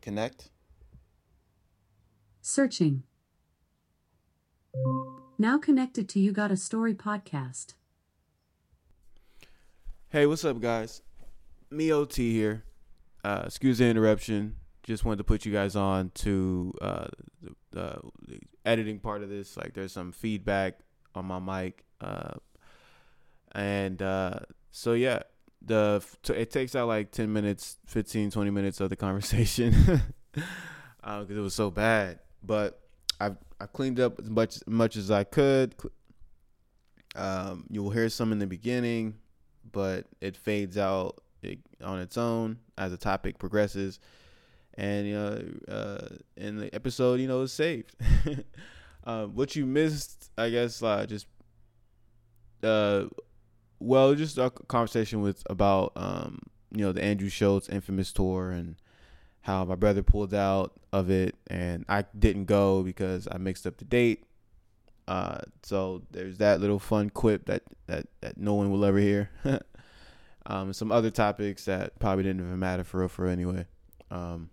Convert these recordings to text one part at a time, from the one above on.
Connect. Searching. Now connected to You Got a Story podcast. Hey, what's up, guys? Me OT here. Uh, excuse the interruption. Just wanted to put you guys on to uh, the, the, the editing part of this. Like, there's some feedback on my mic, uh, and uh, so yeah, the it takes out like 10 minutes, 15, 20 minutes of the conversation because uh, it was so bad. But I I cleaned up as much as much as I could. Um, you will hear some in the beginning, but it fades out on its own as the topic progresses, and you know, uh, in the episode, you know, is saved. um, what you missed, I guess, uh, just uh, well, just a conversation with about um, you know, the Andrew Schulz infamous tour and how my brother pulled out of it and I didn't go because I mixed up the date. Uh, so there's that little fun quip that that that no one will ever hear. um, some other topics that probably didn't even matter for real for anyway. Um,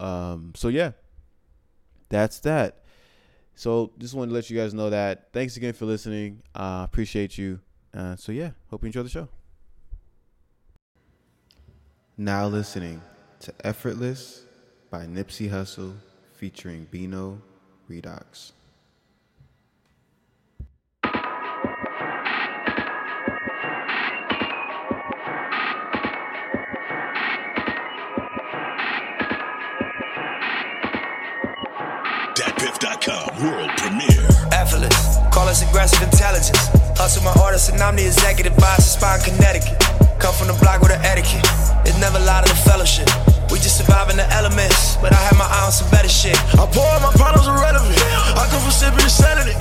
um, so yeah, that's that. So just wanted to let you guys know that. Thanks again for listening. Uh, appreciate you. Uh, so yeah, hope you enjoy the show. Now listening to Effortless by Nipsey Hussle featuring Bino Rideaux. World premiere. Effortless, call us aggressive intelligence. Hustle my artist and I'm the executive vice of Spine, Connecticut. Come from the block with an etiquette. It's never lie to the fellowship. We just surviving the elements, but I have my eye on some better shit. I pour out my problems irrelevant. I come from sipping insanity.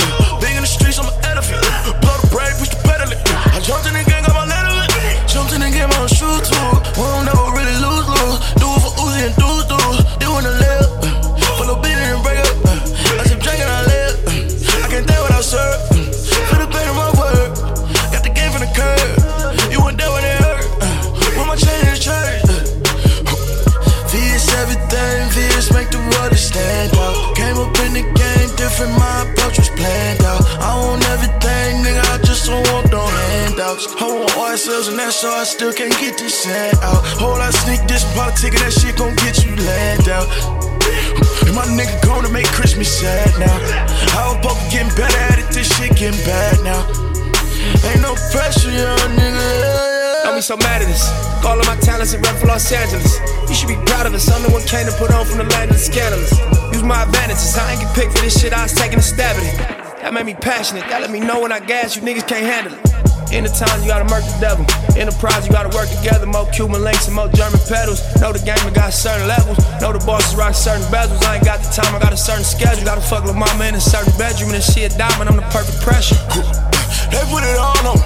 Want and that's all, I still can't get this sand out. Whole lot sneak this politic, and that shit gon' get you land out. And my nigga gonna make Christmas sad now. Supposed to getting better at it, this shit getting bad now. Ain't no pressure, young nigga. Don't be so mad at us. All of my talents and rep for Los Angeles. You should be proud of us. I'm the one came to put on from the land of the scandalous. Use my advantages. I ain't get picked for this shit. I was taking a stab at it. That made me passionate. That let me know when I gas, you niggas can't handle it. In the time, you gotta murk the devil. Enterprise, you gotta work together. More Cuban links and more German pedals. Know the game, it got certain levels. Know the bosses rock certain bezels. I ain't got the time, I got a certain schedule. Gotta fuck with mama in a certain bedroom. And if she a diamond, I'm the perfect pressure. They put it all on me.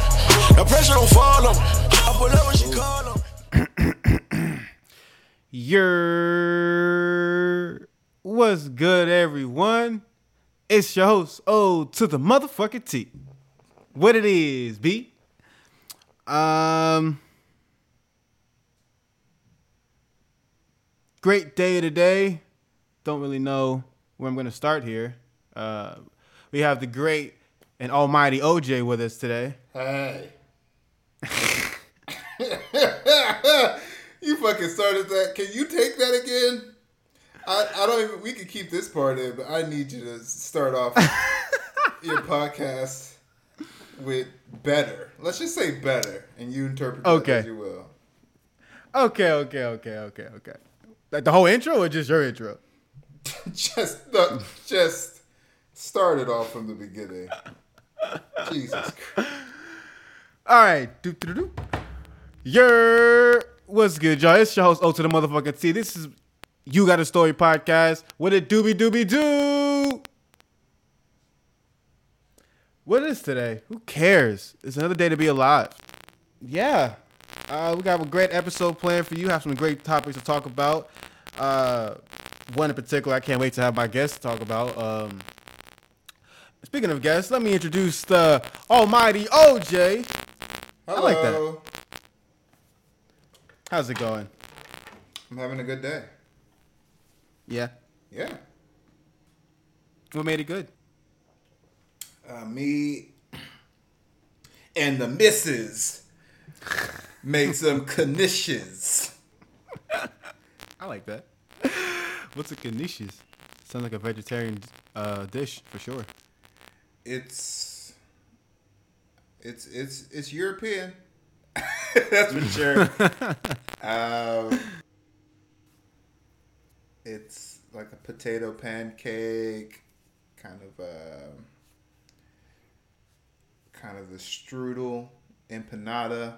The pressure don't fall on me. I put up when she call on me. Your what's good, everyone? It's your host, O to the motherfucking T. What it is, B? Um, great day today. Don't really know where I'm gonna start here. Uh, we have the great and almighty OJ with us today. Hey. you fucking started that. Can you take that again? I, I don't even. We could keep this part in, but I need you to start off your podcast with better. Let's just say better, and you interpret Okay. as you will. Okay, okay, okay, okay, okay. Like the whole intro or just your intro? just the, just start it off from the beginning. Jesus Christ. All right. Doop, doop, doop. Your what's good, y'all? It's your host, O to the motherfucking T. This is You Got a Story podcast. What it doobie doobie do? What is today? Who cares? It's another day to be alive. Yeah. Uh, we got a great episode planned for you. Have some great topics to talk about. Uh, one in particular, I can't wait to have my guests talk about. Um, speaking of guests, let me introduce the almighty OJ. Hello. like that. How's it going? I'm having a good day. Yeah. Yeah. What made it good? Uh, me and the missus made some knishes. I like that. What's a knishes? Sounds like a vegetarian uh, dish for sure. It's it's it's it's European. That's for sure. um, it's like a potato pancake, kind of a kind of the strudel empanada.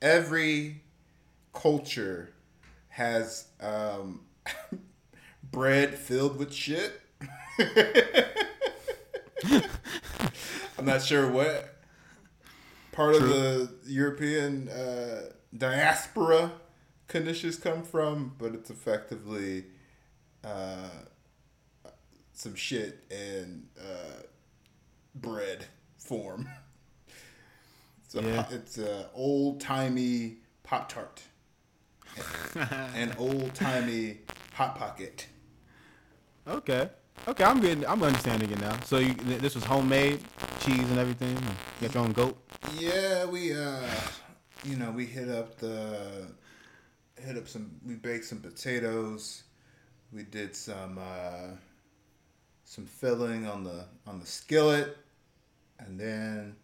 Every culture has um, bread filled with shit. I'm not sure what part of the European uh, diaspora knishes come from, but it's effectively uh, some shit in uh, bread form. It's a, Yeah. it's a old timey pop tart, an old timey hot pocket. Okay. Okay, I'm getting. I'm understanding it now. So you, this was homemade, cheese and everything. You got your own goat. Yeah, we uh, you know, we hit up the hit up some. We baked some potatoes. We did some uh, some filling on the on the skillet, and then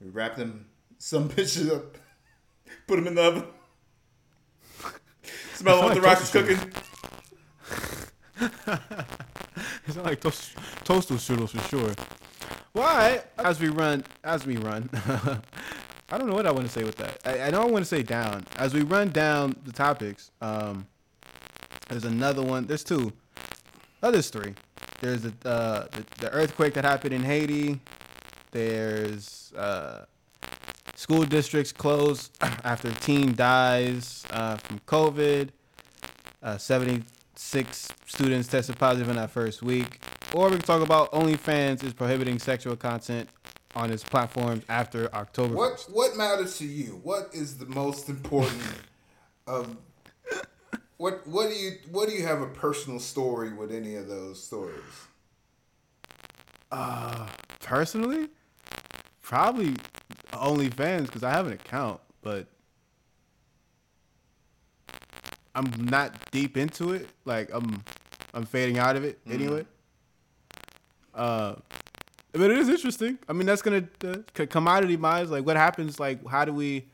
we wrap them some bitches up, put them in the oven. Smell what the rock is cooking. It's not like toast, toastal strudels for sure. Well. As we run, as we run, I don't know what I want to say with that. I, I know I want to say down. As we run down the topics, um, there's another one. There's two. Oh, there's three. There's the, uh, the the earthquake that happened in Haiti. There's uh, school districts closed after teen dies uh, from COVID. Uh, 76 students tested positive in that first week. Or we can talk about OnlyFans is prohibiting sexual content on its platforms after October. What 1st. what matters to you? What is the most important of what what do you what do you have a personal story with any of those stories? Personally, probably OnlyFans because I have an account, but I'm not deep into it. Like I'm, I'm fading out of it anyway. Uh, but it is interesting. I mean, that's gonna uh, commodity wise. Like, what happens? Like, how do we?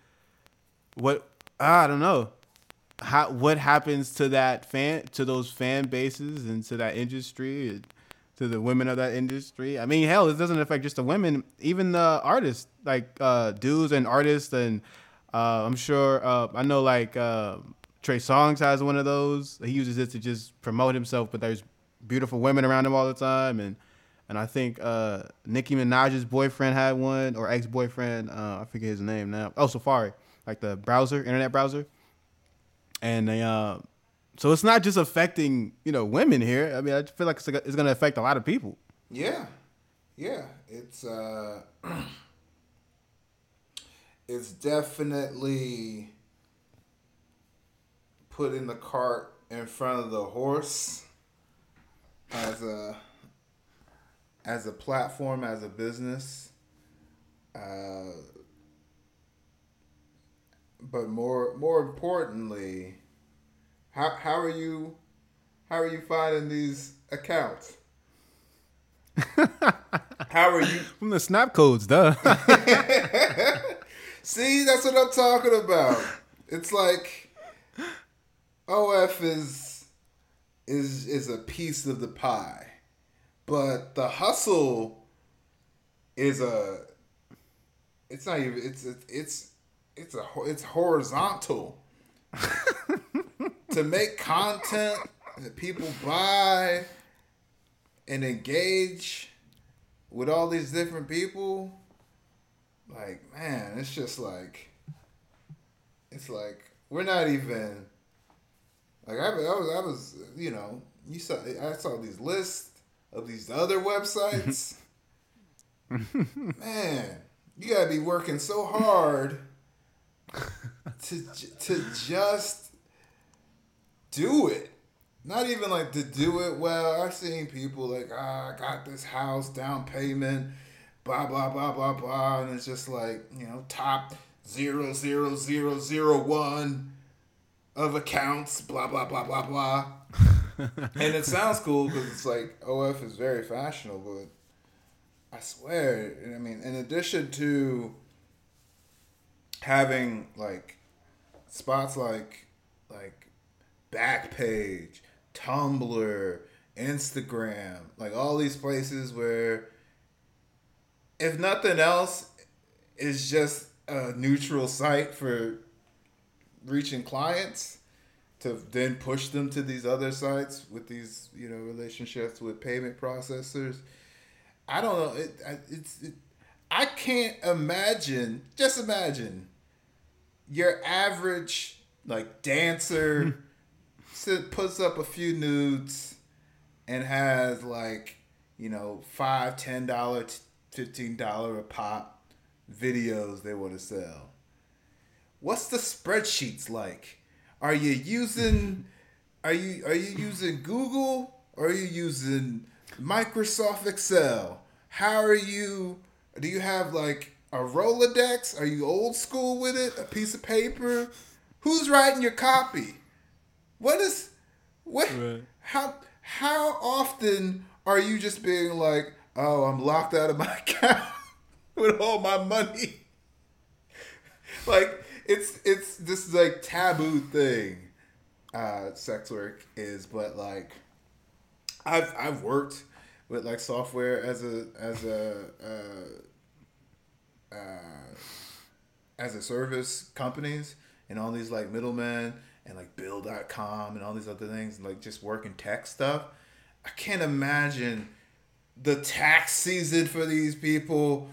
What I don't know. How what happens to that fan to those fan bases and to that industry and to the women of that industry? I mean, hell, it doesn't affect just the women, even the artists, like uh, dudes and artists, and uh, I'm sure uh, I know like uh, Trey Songz has one of those. He uses it to just promote himself, but there's beautiful women around him all the time, and and I think uh, Nicki Minaj's boyfriend had one or ex boyfriend. Uh, I forget his name now. Oh, Safari, like the browser, internet browser. And they, uh, so it's not just affecting you know women here. I mean, I feel like it's, it's going to affect a lot of people. Yeah, yeah. It's uh, it's definitely putting the cart in front of the horse as a as a platform as a business. Uh, but more more importantly, how how are you how are you finding these accounts? How are you? From the snap codes, duh. See, that's what I'm talking about. It's like OF is is is a piece of the pie, but the hustle is a. It's not even. It's it's it's it's a it's horizontal. to make content that people buy and engage with all these different people like man it's just like it's like we're not even like I, I was I was you know you saw I saw these lists of these other websites. Man you gotta be working so hard to to just do it not even like to do it well. I've seen people like, ah, I got this house down payment, blah blah blah blah blah, and it's just like you know top zero zero zero zero one of accounts, blah blah blah blah blah. and it sounds cool because it's like OF is very fashionable, but I swear, I mean, in addition to having like spots like like Backpage, Tumblr, Instagram, like all these places where if nothing else, it's just a neutral site for reaching clients to then push them to these other sites with these you know relationships with payment processors. I don't know. It, it's it, I can't imagine. Just imagine your average like dancer sit, puts up a few nudes and has like you know five ten dollar fifteen dollar a pop videos they want to sell. What's the spreadsheets like? Are you using are you are you using google? Or are you using microsoft excel? How are you do you have like a rolodex? Are you old school with it? A piece of paper? Who's writing your copy what is what Right. how how often are you just being like oh i'm locked out of my account with all my money like it's it's this like taboo thing uh sex work is but like i've i've worked with like software as a as a uh, uh as a service companies and all these like middlemen and like bill.com and all these other things like just working tech stuff i can't imagine the tax season for these people.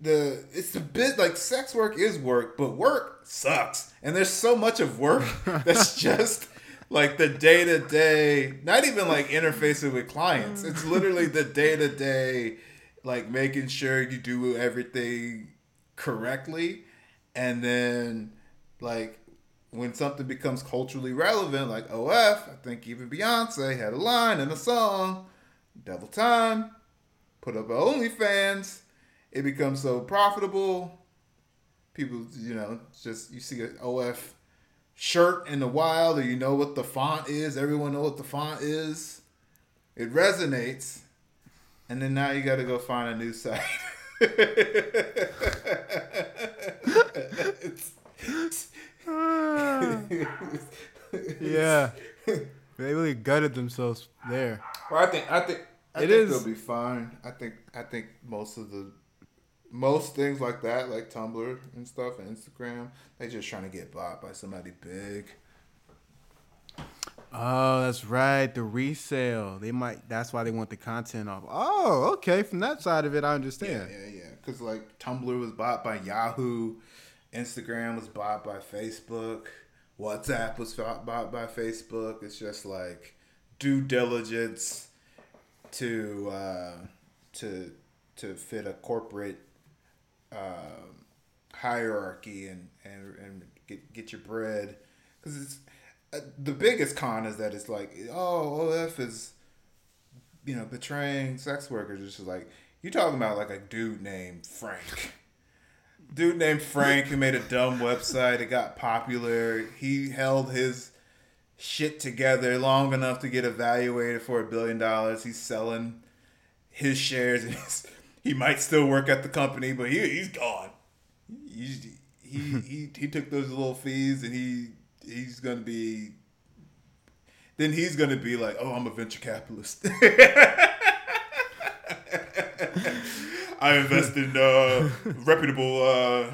The it's a bit like sex work is work but work sucks. And there's so much of work that's just like the day-to-day not even like interfacing with clients. It's mm. literally the day-to-day like making sure you do everything correctly. And then like when something becomes culturally relevant like of i think even beyonce had a line in a song double time put up OnlyFans, it becomes so profitable. People, you know, just you see an OF shirt in the wild, or you know what the font is. Everyone know what the font is. It resonates, and then now you got to go find a new site. It's- Yeah. They really gutted themselves there. Well, I think I think I It think is- they'll be fine. I think I think most of the most things like that, like Tumblr and stuff and Instagram, they're just trying to get bought by somebody big. Oh, that's right. The resale. They might. That's why they want the content off. Oh, okay. From that side of it, I Yeah, understand. yeah, yeah. Because like Tumblr was bought by Yahoo, Instagram was bought by Facebook, WhatsApp was bought by Facebook. It's just like due diligence to uh, to to fit a corporate um, hierarchy and and and get get your bread. Because it's uh, the biggest con is that it's like oh OF is you know betraying sex workers. It's just like you talking about like a dude named Frank dude named Frank who made a dumb website. It got popular. He held his shit together long enough to get evaluated for a billion dollars. He's selling his shares and he might still work at the company but he, he's gone. He, he, he, he took those little fees and he he's gonna be then he's gonna be like oh i'm a venture capitalist i invest in uh reputable uh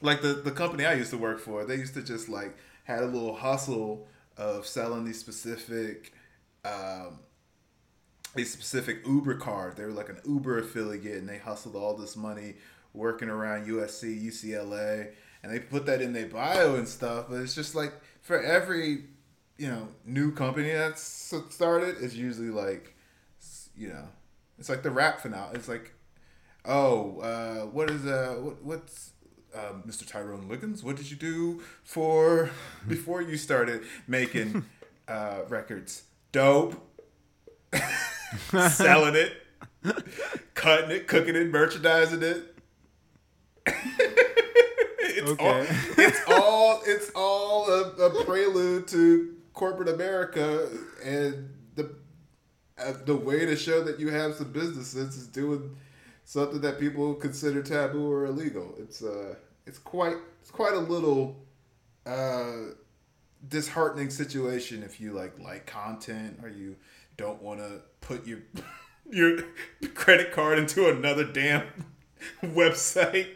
like the the company i used to work for they used to just like had a little hustle of selling these specific um a specific Uber card. They were like an Uber affiliate, and they hustled all this money working around USC, UCLA, and they put that in their bio and stuff. But it's just like for every you know new company that's started, it's usually like you know, it's like the rap finale. It's like, oh, uh, what is uh, what, what's um, Mr. Tyrone Liggins? What did you do for before you started making? uh, records. Dope. Selling it, cutting it, cooking it, merchandising it. it's Okay. all it's all it's all a, a prelude to corporate America and the uh, the way to show that you have some business sense is doing something that people consider taboo or illegal. It's uh it's quite it's quite a little uh disheartening situation if you like like content or you don't want to put your your credit card into another damn website.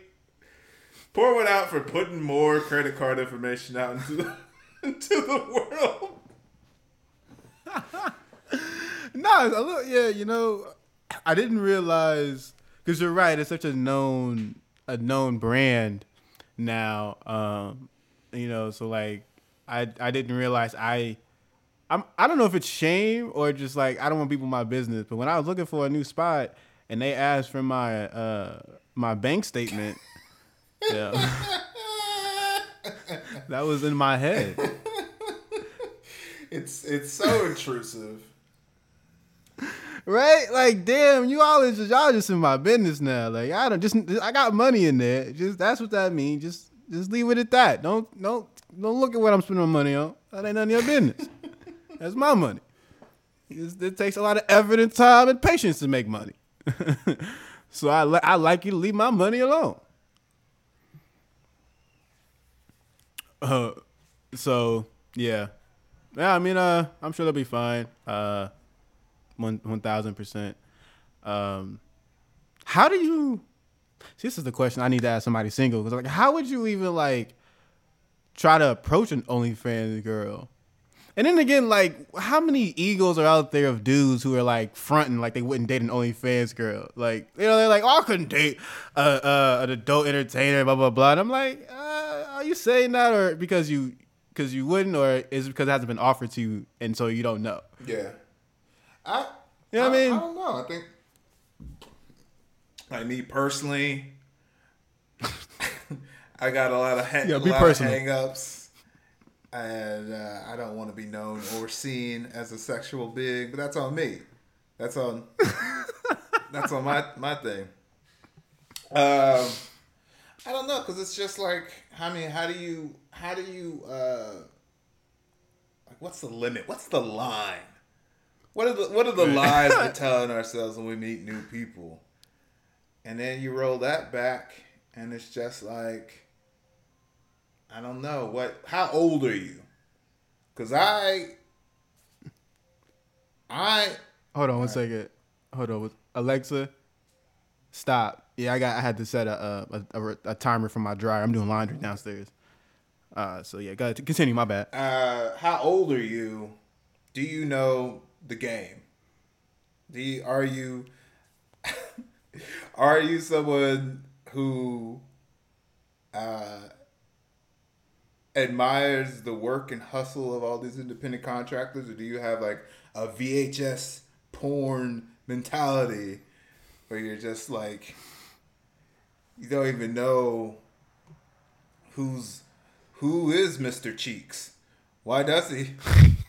Pour one out for putting more credit card information out into the into the world. No, a little, yeah, you know, I didn't realize because you're right. It's such a known a known brand now. Um, you know, so like I I didn't realize I. I'm, I don't know if it's shame or just like I don't want people in my business, but when I was looking for a new spot and they asked for my uh my bank statement, yeah, that was in my head. It's it's so intrusive. Right? Like, damn, you all is just y'all just in my business now. Like, I don't just I got money in there. Just that's what that means. Just just leave it at that. Don't don't don't look at what I'm spending my money on. That ain't none of your business. that's my money. It's, it takes a lot of effort and time and patience to make money. so I li- I like you to leave my money alone. Uh, so yeah, yeah. I mean, uh, I'm sure they'll be fine. Uh, one one thousand percent. Um, how do you? See, this is the question I need to ask somebody single because like, how would you even like try to approach an OnlyFans girl? And then again, like, how many egos are out there of dudes who are like fronting like they wouldn't date an OnlyFans girl? Like, you know, they're like, oh, I couldn't date uh, uh, an adult entertainer, blah blah blah. And I'm like, uh, are you saying that, or because you because you wouldn't, or is because it hasn't been offered to you and so you don't know? Yeah. I You know what I mean? I don't know. I think like me personally I got a lot of hang, Yeah, be lot personal. of hang-ups. And uh, I don't want to be known or seen as a sexual being, but that's on me. That's on that's on my my thing. Um I don't know cuz it's just like I mean, how do you how do you uh like what's the limit? What's the line? What are the what are the lies we're telling ourselves when we meet new people? And then you roll that back and it's just like I don't know what how old are you? Cuz I I Hold on one second. Hold on, Alexa, stop. Yeah, I got. I had to set a a, a, a timer for my dryer. I'm doing laundry downstairs. Uh, so yeah, go ahead. Continue. My bad. uh how old are you? Do you know the game? You, are you are you someone who uh admires the work and hustle of all these independent contractors, or do you have like a VHS porn mentality where you're just like you don't even know who's who is Mr. Cheeks? Why does he?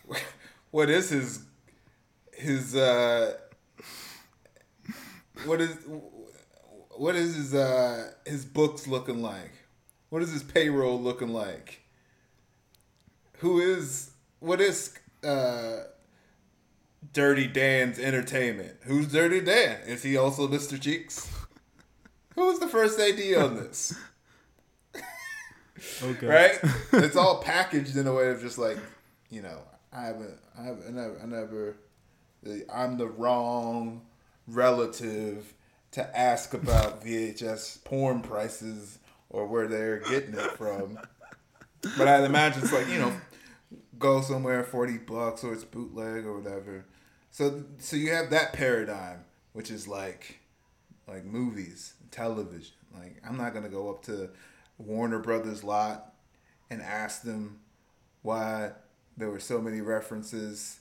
what is his his uh what is what is his uh his books looking like? What is his payroll looking like? Who is what is uh Dirty Dan's entertainment? Who's Dirty Dan? Is he also Mr. Cheeks? Who was the first AD on this? Okay. right? it's all packaged in a way of just like, you know, I haven't, I haven't, I never, I never, I'm the wrong relative to ask about VHS porn prices or where they're getting it from. But I'd imagine it's like, you know, go somewhere forty bucks or it's bootleg or whatever. So, so you have that paradigm, which is like, like movies, television. Like I'm not gonna go up to Warner Brothers lot and ask them why there were so many references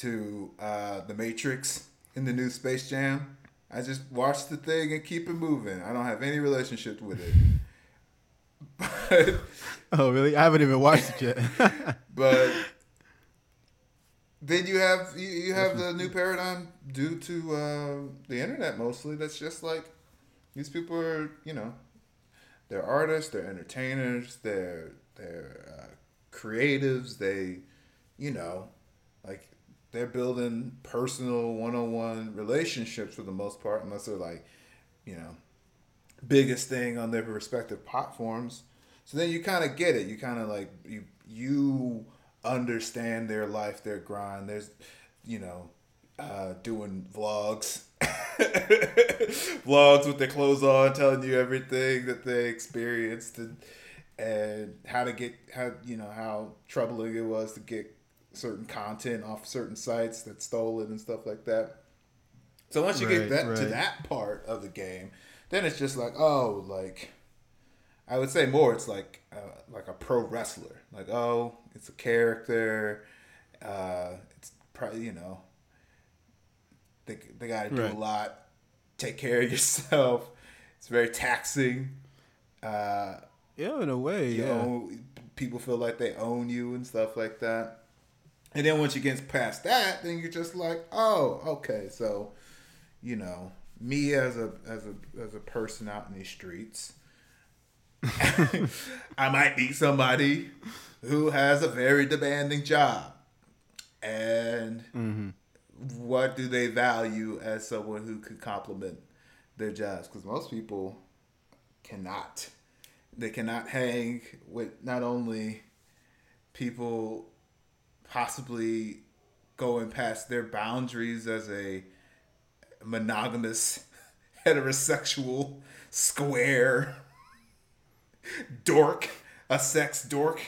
to uh, the Matrix in the new Space Jam. I just watch the thing and keep it moving. I don't have any relationship with it. But Oh really? I haven't even watched it yet. but then you have you, you have the new paradigm due to uh, the internet mostly. That's just like these people are, you know, they're artists, they're entertainers, they're they're uh, creatives. They, you know, they're building personal one-on-one relationships for the most part, unless they're like, you know, biggest thing on their respective platforms. So then you kind of get it. You kind of like you you understand their life, their grind. There's, you know, uh, doing vlogs, vlogs with their clothes on, telling you everything that they experienced and and how to get how you know how troubling it was to get certain content off certain sites that stole it and stuff like that. So once you Right, get that to that part of the game, then it's just like oh like I would say more it's like uh, like a pro wrestler. Like oh, it's a character. Uh, it's probably you know they they got to do Right. a lot. Take care of yourself. It's very taxing. Uh, Yeah, in a way. you Yeah. own, people feel like they own you and stuff like that. And then once you get past that, then you're just like, oh, okay, so you know, me as a as a as a person out in these streets, I might be somebody who has a very demanding job, and mm-hmm. what do they value as someone who could complement their jobs? Because most people cannot. They cannot hang with not only people possibly going past their boundaries as a monogamous heterosexual square dork a sex dork.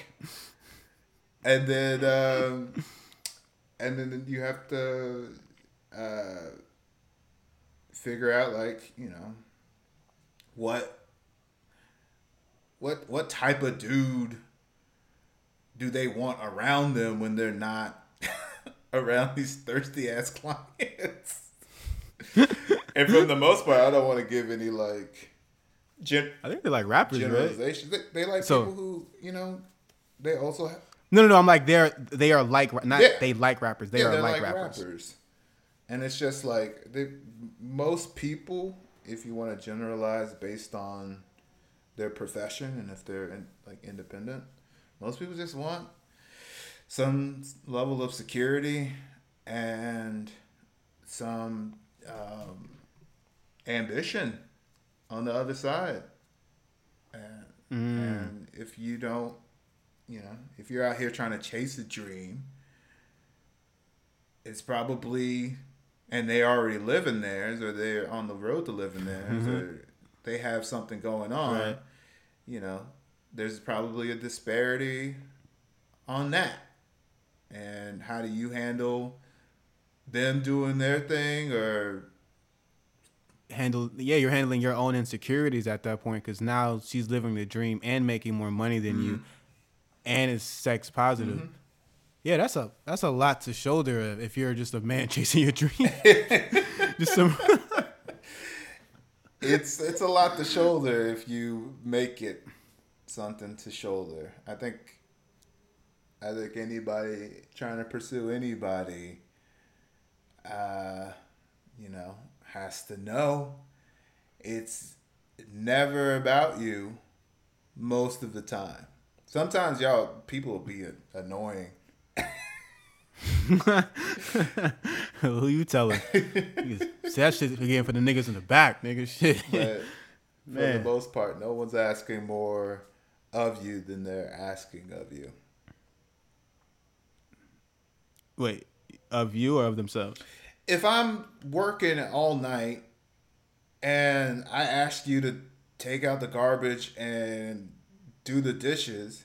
And then um and then you have to uh figure out like you know what what what type of dude do they want around them when they're not around these thirsty ass clients? and for the most part, I don't want to give any like gen- I think they're like rappers, right? generalizations. They, they like So- people who you know they also have No, no, no. I'm like they're they are like not Yeah. they like rappers. They yeah, are like, like rappers. rappers. And it's just like they, most people, if you want to generalize based on their profession and if they're in, like independent, most people just want some level of security and some um, ambition on the other side. And, and if you don't, you know, if you're out here trying to chase a dream, it's probably and they already live in theirs or they're on the road to live in theirs or they have something going on Right. you know there's probably a disparity on that and how do you handle them doing their thing or Handle yeah, you're handling your own insecurities at that point because now she's living the dream and making more money than you, mm-hmm. and it's sex positive. Mm-hmm. Yeah, that's a that's a lot to shoulder if you're just a man chasing your dream. just some it's it's a lot to shoulder if you make it something to shoulder. I think I think anybody trying to pursue anybody uh you know has to know it's never about you most of the time. Sometimes y'all people will be annoying. who you telling? Say that shit again for the niggas in the back, nigga. Shit. But for the Man. most part, no one's asking more of you than they're asking of you. Wait, of you or of themselves? If I'm working all night and I ask you to take out the garbage and do the dishes,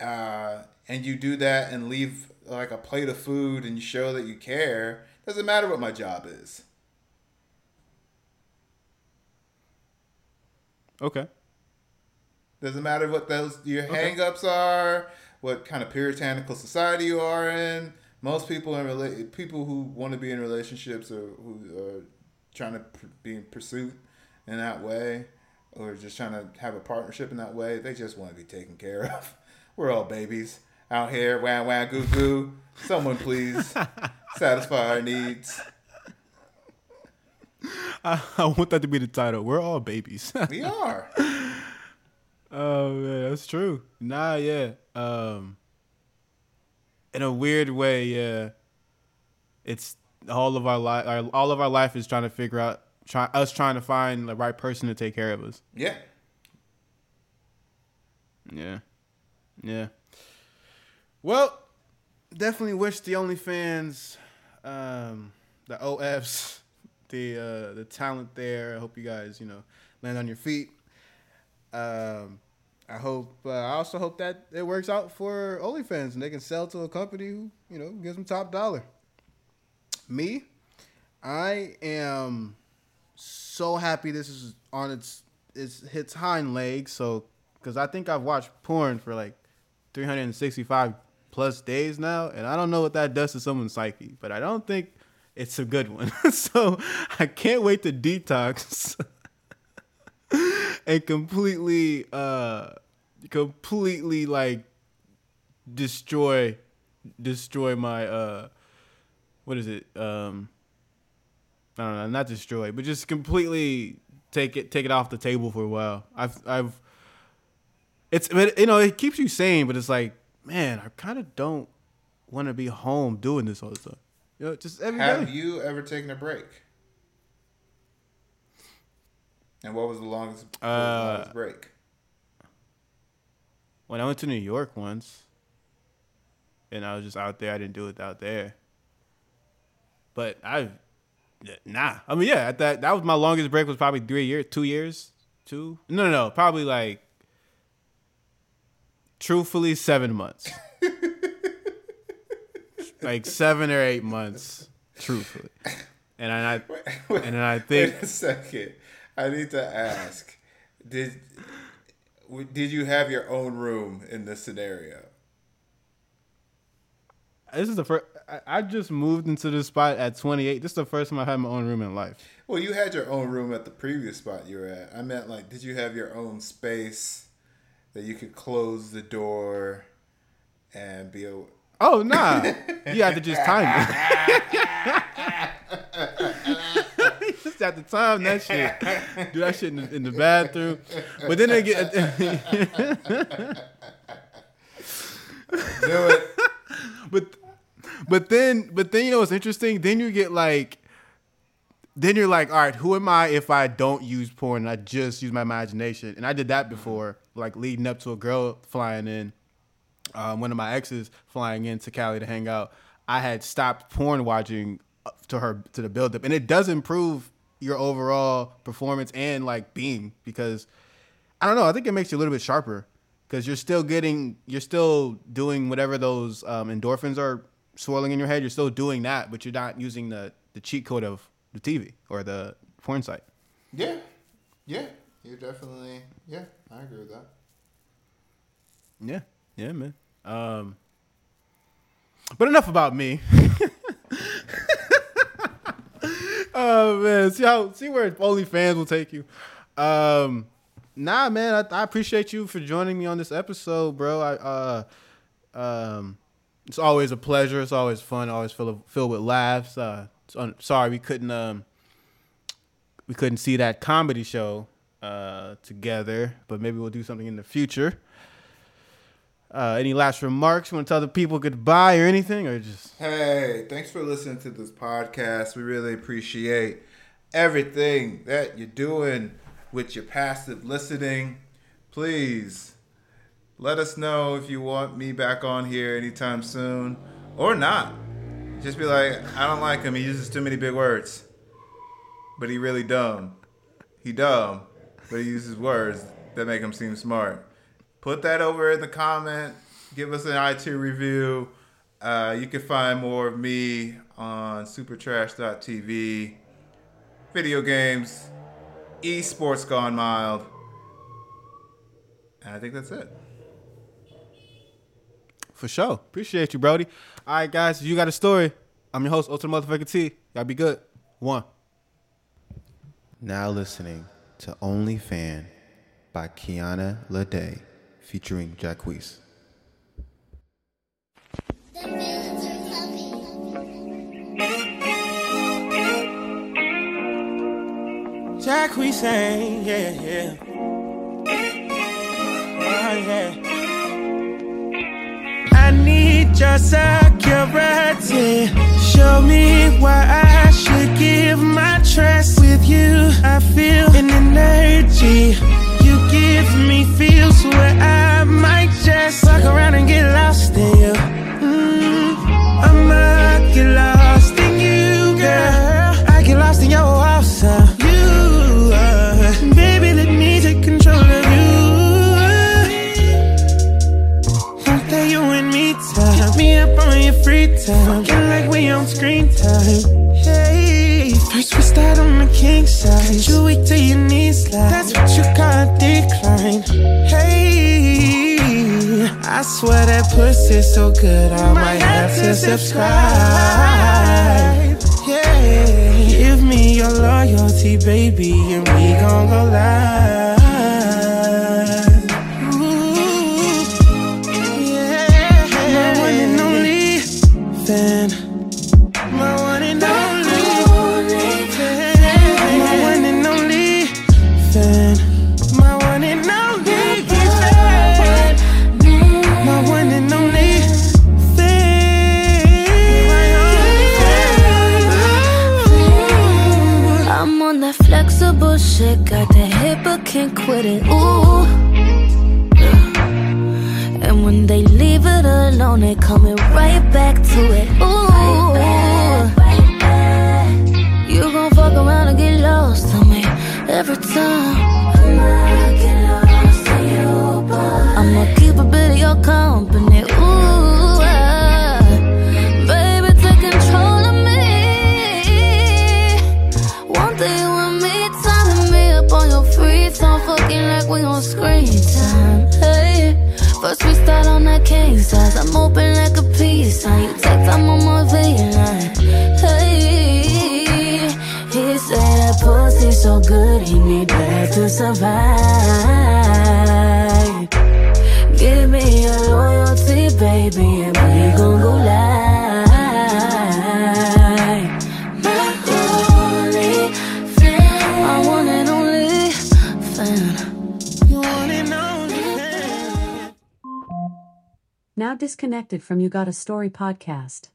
uh, and you do that and leave like a plate of food and you show that you care, doesn't matter what my job is. Okay. Doesn't matter what those your hang-ups are, what kind of puritanical society you are in. Most people in rela- people who want to be in relationships or who are trying to pr- be in pursuit in that way, or just trying to have a partnership in that way, they just want to be taken care of. We're all babies. out here, wah wah goo goo. Someone please satisfy our needs. I, I want that to be the title. We're all babies. We are. Oh man, that's true. Nah, yeah. Um, in a weird way, yeah. It's all of our life. Our, all of our life is trying to figure out, try us trying to find the right person to take care of us. Yeah. Yeah, yeah. Well, definitely wish the OnlyFans, um, the OFs, the uh, the talent there. I hope you guys, you know, land on your feet. Um, I hope. Uh, I also hope that it works out for OnlyFans and they can sell to a company who, you know, gives them top dollar. Me, I am so happy this is on its its its hind legs. So, because I think I've watched porn for like 365 plus days now, and I don't know what that does to someone's psyche, but I don't think it's a good one. so I can't wait to detox and completely, uh, completely like destroy, destroy my uh, what is it? Um, I don't know, not destroy, but just completely take it, take it off the table for a while. I've, I've, it's, but, you know, it keeps you sane, but it's like, man, I kind of don't want to be home doing this all the time. You know, just every day. Have you ever taken a break? And what was the longest, the Uh, longest break? when I went to New York once, and I was just out there, I didn't do it out there. But I, nah. I mean, yeah, at that that was my longest break was probably three years, two years, two. No, no, no, probably like, truthfully, seven months. like seven or eight months, truthfully. And I, and then I think Wait a second. I need to ask: Did did you have your own room in this scenario? this is the first. I, just moved into this spot at 28. This is the first time I had my own room in life. Well, you had your own room at the previous spot you were at. I meant like, did you have your own space that you could close the door and be a Oh nah, you had to just time it. have to time that shit. Do that shit in the, in the bathroom. But then they get. do it? but but then but then you know what's interesting? Then you get like. Then you're like, all right, who am I if I don't use porn and I just use my imagination? And I did that before, like leading up to a girl flying in. um, one of my exes flying into Cali to hang out, I had stopped porn watching to her to the buildup, and it does improve your overall performance and like being because I don't know. I think it makes you a little bit sharper because you're still getting, you're still doing whatever those um, endorphins are swirling in your head. You're still doing that, but you're not using the the cheat code of the TV or the porn site. Yeah, yeah. you're definitely. Yeah, I agree with that. Yeah, yeah, man. Um, but enough about me. oh man, see how see where OnlyFans will take you. Um, nah, man, I, I appreciate you for joining me on this episode, bro. I uh, um, it's always a pleasure. It's always fun. Always filled filled with laughs. Uh, sorry we couldn't um we couldn't see that comedy show uh together, but maybe we'll do something in the future. Uh, any last remarks? You want to tell the people goodbye or anything, or just Hey, thanks for listening to this podcast. We really appreciate everything that you're doing with your passive listening. Please let us know if you want me back on here anytime soon or not. Just be like, I don't like him. He uses too many big words. But he really dumb. He dumb, but he uses words that make him seem smart. Put that over in the comment. Give us an iTunes review. Uh, you can find more of me on supertrash.tv, video games, esports gone mild. And I think that's it. for sure? Appreciate you, Brody. All right, guys, you got a story, I'm your host, Ultimate Motherfucker T. Y'all be good. One. Now listening to Only Fan by Kiana Lede featuring Jacquees. Jack Hussein, eh, yeah, yeah. Oh, yeah. I need your security. Show me why I should give my trust with you. I feel an energy. You give me feels where I might just walk around and get lost in you. Mm, I might get lost in you, girl. I get lost in your awesome. You, uh, baby, let me take control of you. You and me time. Me up on your free time. Like we on screen time. First we start on the king side. You wait till your knees slide. That's what you call decline. Hey, I swear that pussy's so good. I might have to subscribe. Yeah, give me your loyalty, baby, and we gon' go live. Ooh. And when they leave it alone, they coming right back to it. Disconnected from You Got a Story podcast.